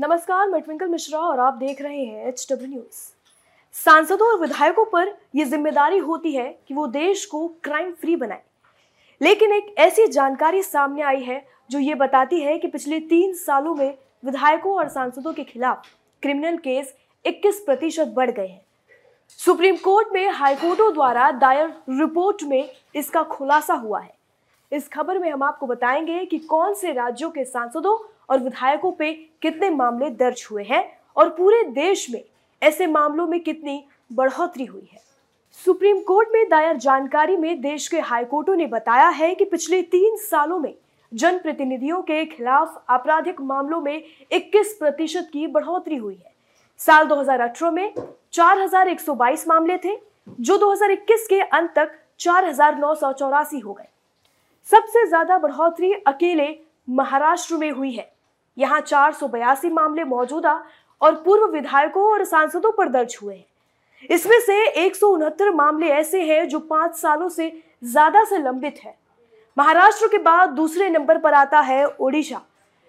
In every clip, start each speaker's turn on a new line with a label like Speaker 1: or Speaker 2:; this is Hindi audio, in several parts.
Speaker 1: नमस्कार, मैं ट्विंकल मिश्रा और आप देख रहे हैं एच डब्ल्यू न्यूज़ सांसदों और विधायकों पर यह ज़िम्मेदारी होती है कि वो देश को क्राइम फ्री बनाए। लेकिन एक ऐसी जानकारी सामने आई है, जो ये बताती है कि पिछले तीन सालों में विधायकों और सांसदों के खिलाफ क्रिमिनल केस 21 प्रतिशत बढ़ गए हैं। सुप्रीम कोर्ट में हाईकोर्टों द्वारा दायर रिपोर्ट में इसका खुलासा हुआ है। इस खबर में हम आपको बताएँगे कि कौन से राज्यों के सांसदों और विधायकों पे कितने मामले दर्ज हुए हैं और पूरे देश में ऐसे मामलों में कितनी बढ़ोतरी हुई है। सुप्रीम कोर्ट में दायर जानकारी में देश के हाईकोर्टों ने बताया है कि पिछले तीन सालों में जनप्रतिनिधियों के खिलाफ आपराधिक मामलों में 21 प्रतिशत की बढ़ोतरी हुई है। साल 2018 में 4,122 मामले थे जो 2021 के अंत तक चार हज़ार नौ सौ चौरासी हो गए। सबसे ज़्यादा बढ़ोतरी अकेले महाराष्ट्र में हुई है। यहाँ चार मामले मौजूदा और पूर्व विधायकों और सांसदों पर दर्ज हुए हैं। इसमें से एक मामले ऐसे हैं जो पाँच सालों से ज़्यादा से लंबित है। महाराष्ट्र के बाद दूसरे नंबर पर आता है ओडिशा,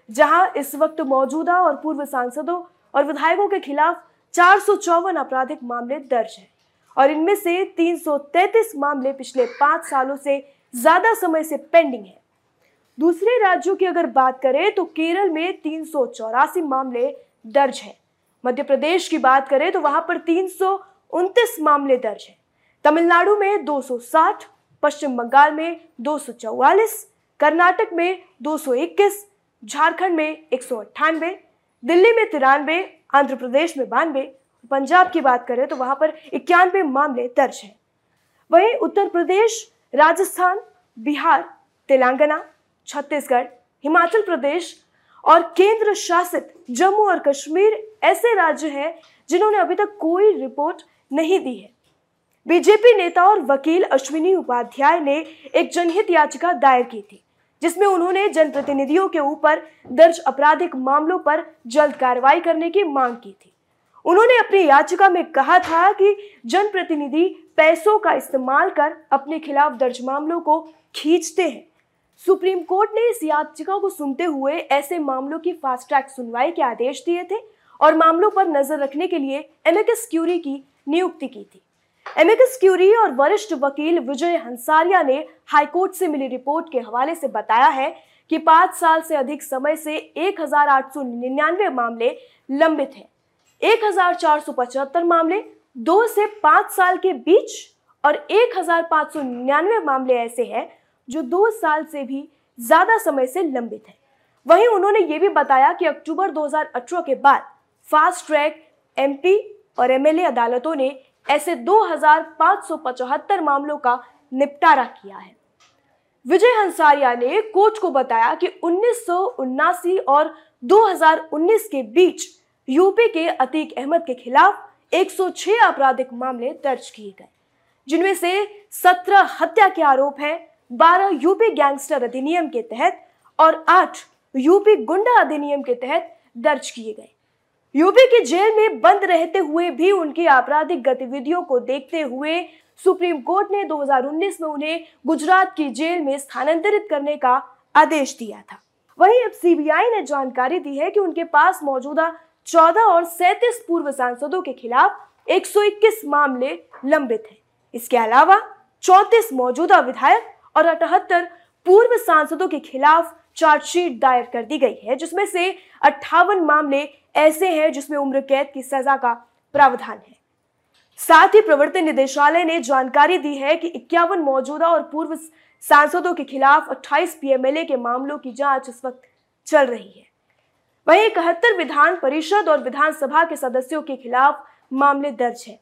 Speaker 1: जहाँ इस वक्त मौजूदा और पूर्व सांसदों और विधायकों के खिलाफ चार सौ चौवन आपराधिक मामले दर्ज हैं। और इनमें से 333 मामले पिछले पाँच सालों से ज़्यादा समय से पेंडिंग है। दूसरे राज्यों की अगर बात करें तो केरल में तीन मामले दर्ज हैं। मध्य प्रदेश की बात करें तो वहाँ पर तीन मामले दर्ज हैं। तमिलनाडु में 260, पश्चिम बंगाल में दो सौ चौवालिस कर्नाटक में 221, झारखंड में एक सौ अट्ठानबे दिल्ली में तिरानवे आंध्र प्रदेश में बानवे पंजाब की बात करें तो वहाँ पर इक्यानवे मामले दर्ज हैं। वहीं उत्तर प्रदेश राजस्थान, बिहार, तेलंगाना, छत्तीसगढ़, हिमाचल प्रदेश और केंद्र शासित जम्मू और कश्मीर ऐसे राज्य हैं जिन्होंने अभी तक कोई रिपोर्ट नहीं दी है। बीजेपी नेता और वकील अश्विनी उपाध्याय ने एक जनहित याचिका दायर की थी, जिसमें उन्होंने जनप्रतिनिधियों के ऊपर दर्ज आपराधिक मामलों पर जल्द कार्रवाई करने की मांग की थी। उन्होंने अपनी याचिका में कहा था कि जनप्रतिनिधि पैसों का इस्तेमाल कर अपने खिलाफ दर्ज मामलों को खींचते हैं। सुप्रीम कोर्ट ने इस याचिका को सुनते हुए ऐसे मामलों की फास्ट ट्रैक सुनवाई के आदेश दिए थे और मामलों पर नज़र रखने के लिए एमएकएस क्यूरी की नियुक्ति की थी। एमएकएस क्यूरी और वरिष्ठ वकील विजय हंसारिया ने हाईकोर्ट से मिली रिपोर्ट के हवाले से बताया है कि पाँच साल से अधिक समय से एक हज़ार आठ सौ निन्यानवे मामले लंबित हैं। एक हज़ार चार सौ पचहत्तर मामले, दो से पाँच साल के बीच और एक मामले ऐसे हैं जो दो साल से भी ज़्यादा समय से लंबित है। वहीं उन्होंने ये भी बताया कि अक्टूबर 2018 के बाद फास्ट ट्रैक एमपी और एमएलए अदालतों ने ऐसे 2575 मामलों का निपटारा किया है। विजय हंसारिया ने कोर्ट को बताया कि उन्नीस और 2019 के बीच यूपी के अतीक अहमद के खिलाफ 106 आपराधिक मामले दर्ज किए गए, जिनमें से 17 हत्या के आरोप हैं, बारह यूपी गैंगस्टर अधिनियम के तहत और आठ यूपी गुंडा अधिनियम के तहत दर्ज किए गए। यूपी की जेल में बंद रहते हुए भी उनकी आपराधिक गतिविधियों को देखते हुए सुप्रीम कोर्ट ने 2019 में उन्हें गुजरात की जेल में स्थानांतरित करने का आदेश दिया था। वहीं अब सीबीआई ने जानकारी दी है कि उनके पास मौजूदा 14 और 37 पूर्व सांसदों के खिलाफ 121 मामले लंबित हैं। इसके अलावा 34 मौजूदा विधायक और अठहत्तर पूर्व सांसदों के खिलाफ चार्जशीट दायर कर दी गई है, जिसमें से अट्ठावन मामले ऐसे हैं जिसमें उम्र कैद की सजा का प्रावधान है साथ ही प्रवर्तन निदेशालय ने जानकारी दी है कि इक्यावन मौजूदा और पूर्व सांसदों के खिलाफ 28 पीएमएलए के मामलों की जाँच इस वक्त चल रही है वहीं इकहत्तर विधान परिषद और विधानसभा के सदस्यों के खिलाफ मामले दर्ज हैं।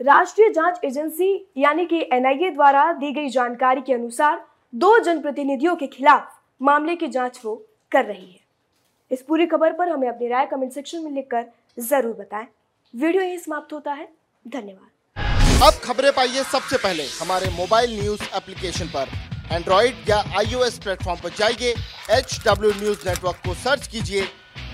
Speaker 1: राष्ट्रीय जाँच एजेंसी, यानी कि एनआईए द्वारा दी गई जानकारी के अनुसार दो जनप्रतिनिधियों के खिलाफ मामले की जाँच वो कर रही है। इस पूरी खबर पर हमें अपनी राय कमेंट सेक्शन में लिखकर ज़रूर बताएँ। वीडियो यही समाप्त होता है। धन्यवाद।
Speaker 2: अब खबरें पाइए सबसे पहले। हमारे मोबाइल न्यूज़ एप्लीकेशन पर। एंड्रॉइड या आईओएस प्लेटफॉर्म पर जाइए। एचडब्ल्यू न्यूज़ नेटवर्क को सर्च कीजिए।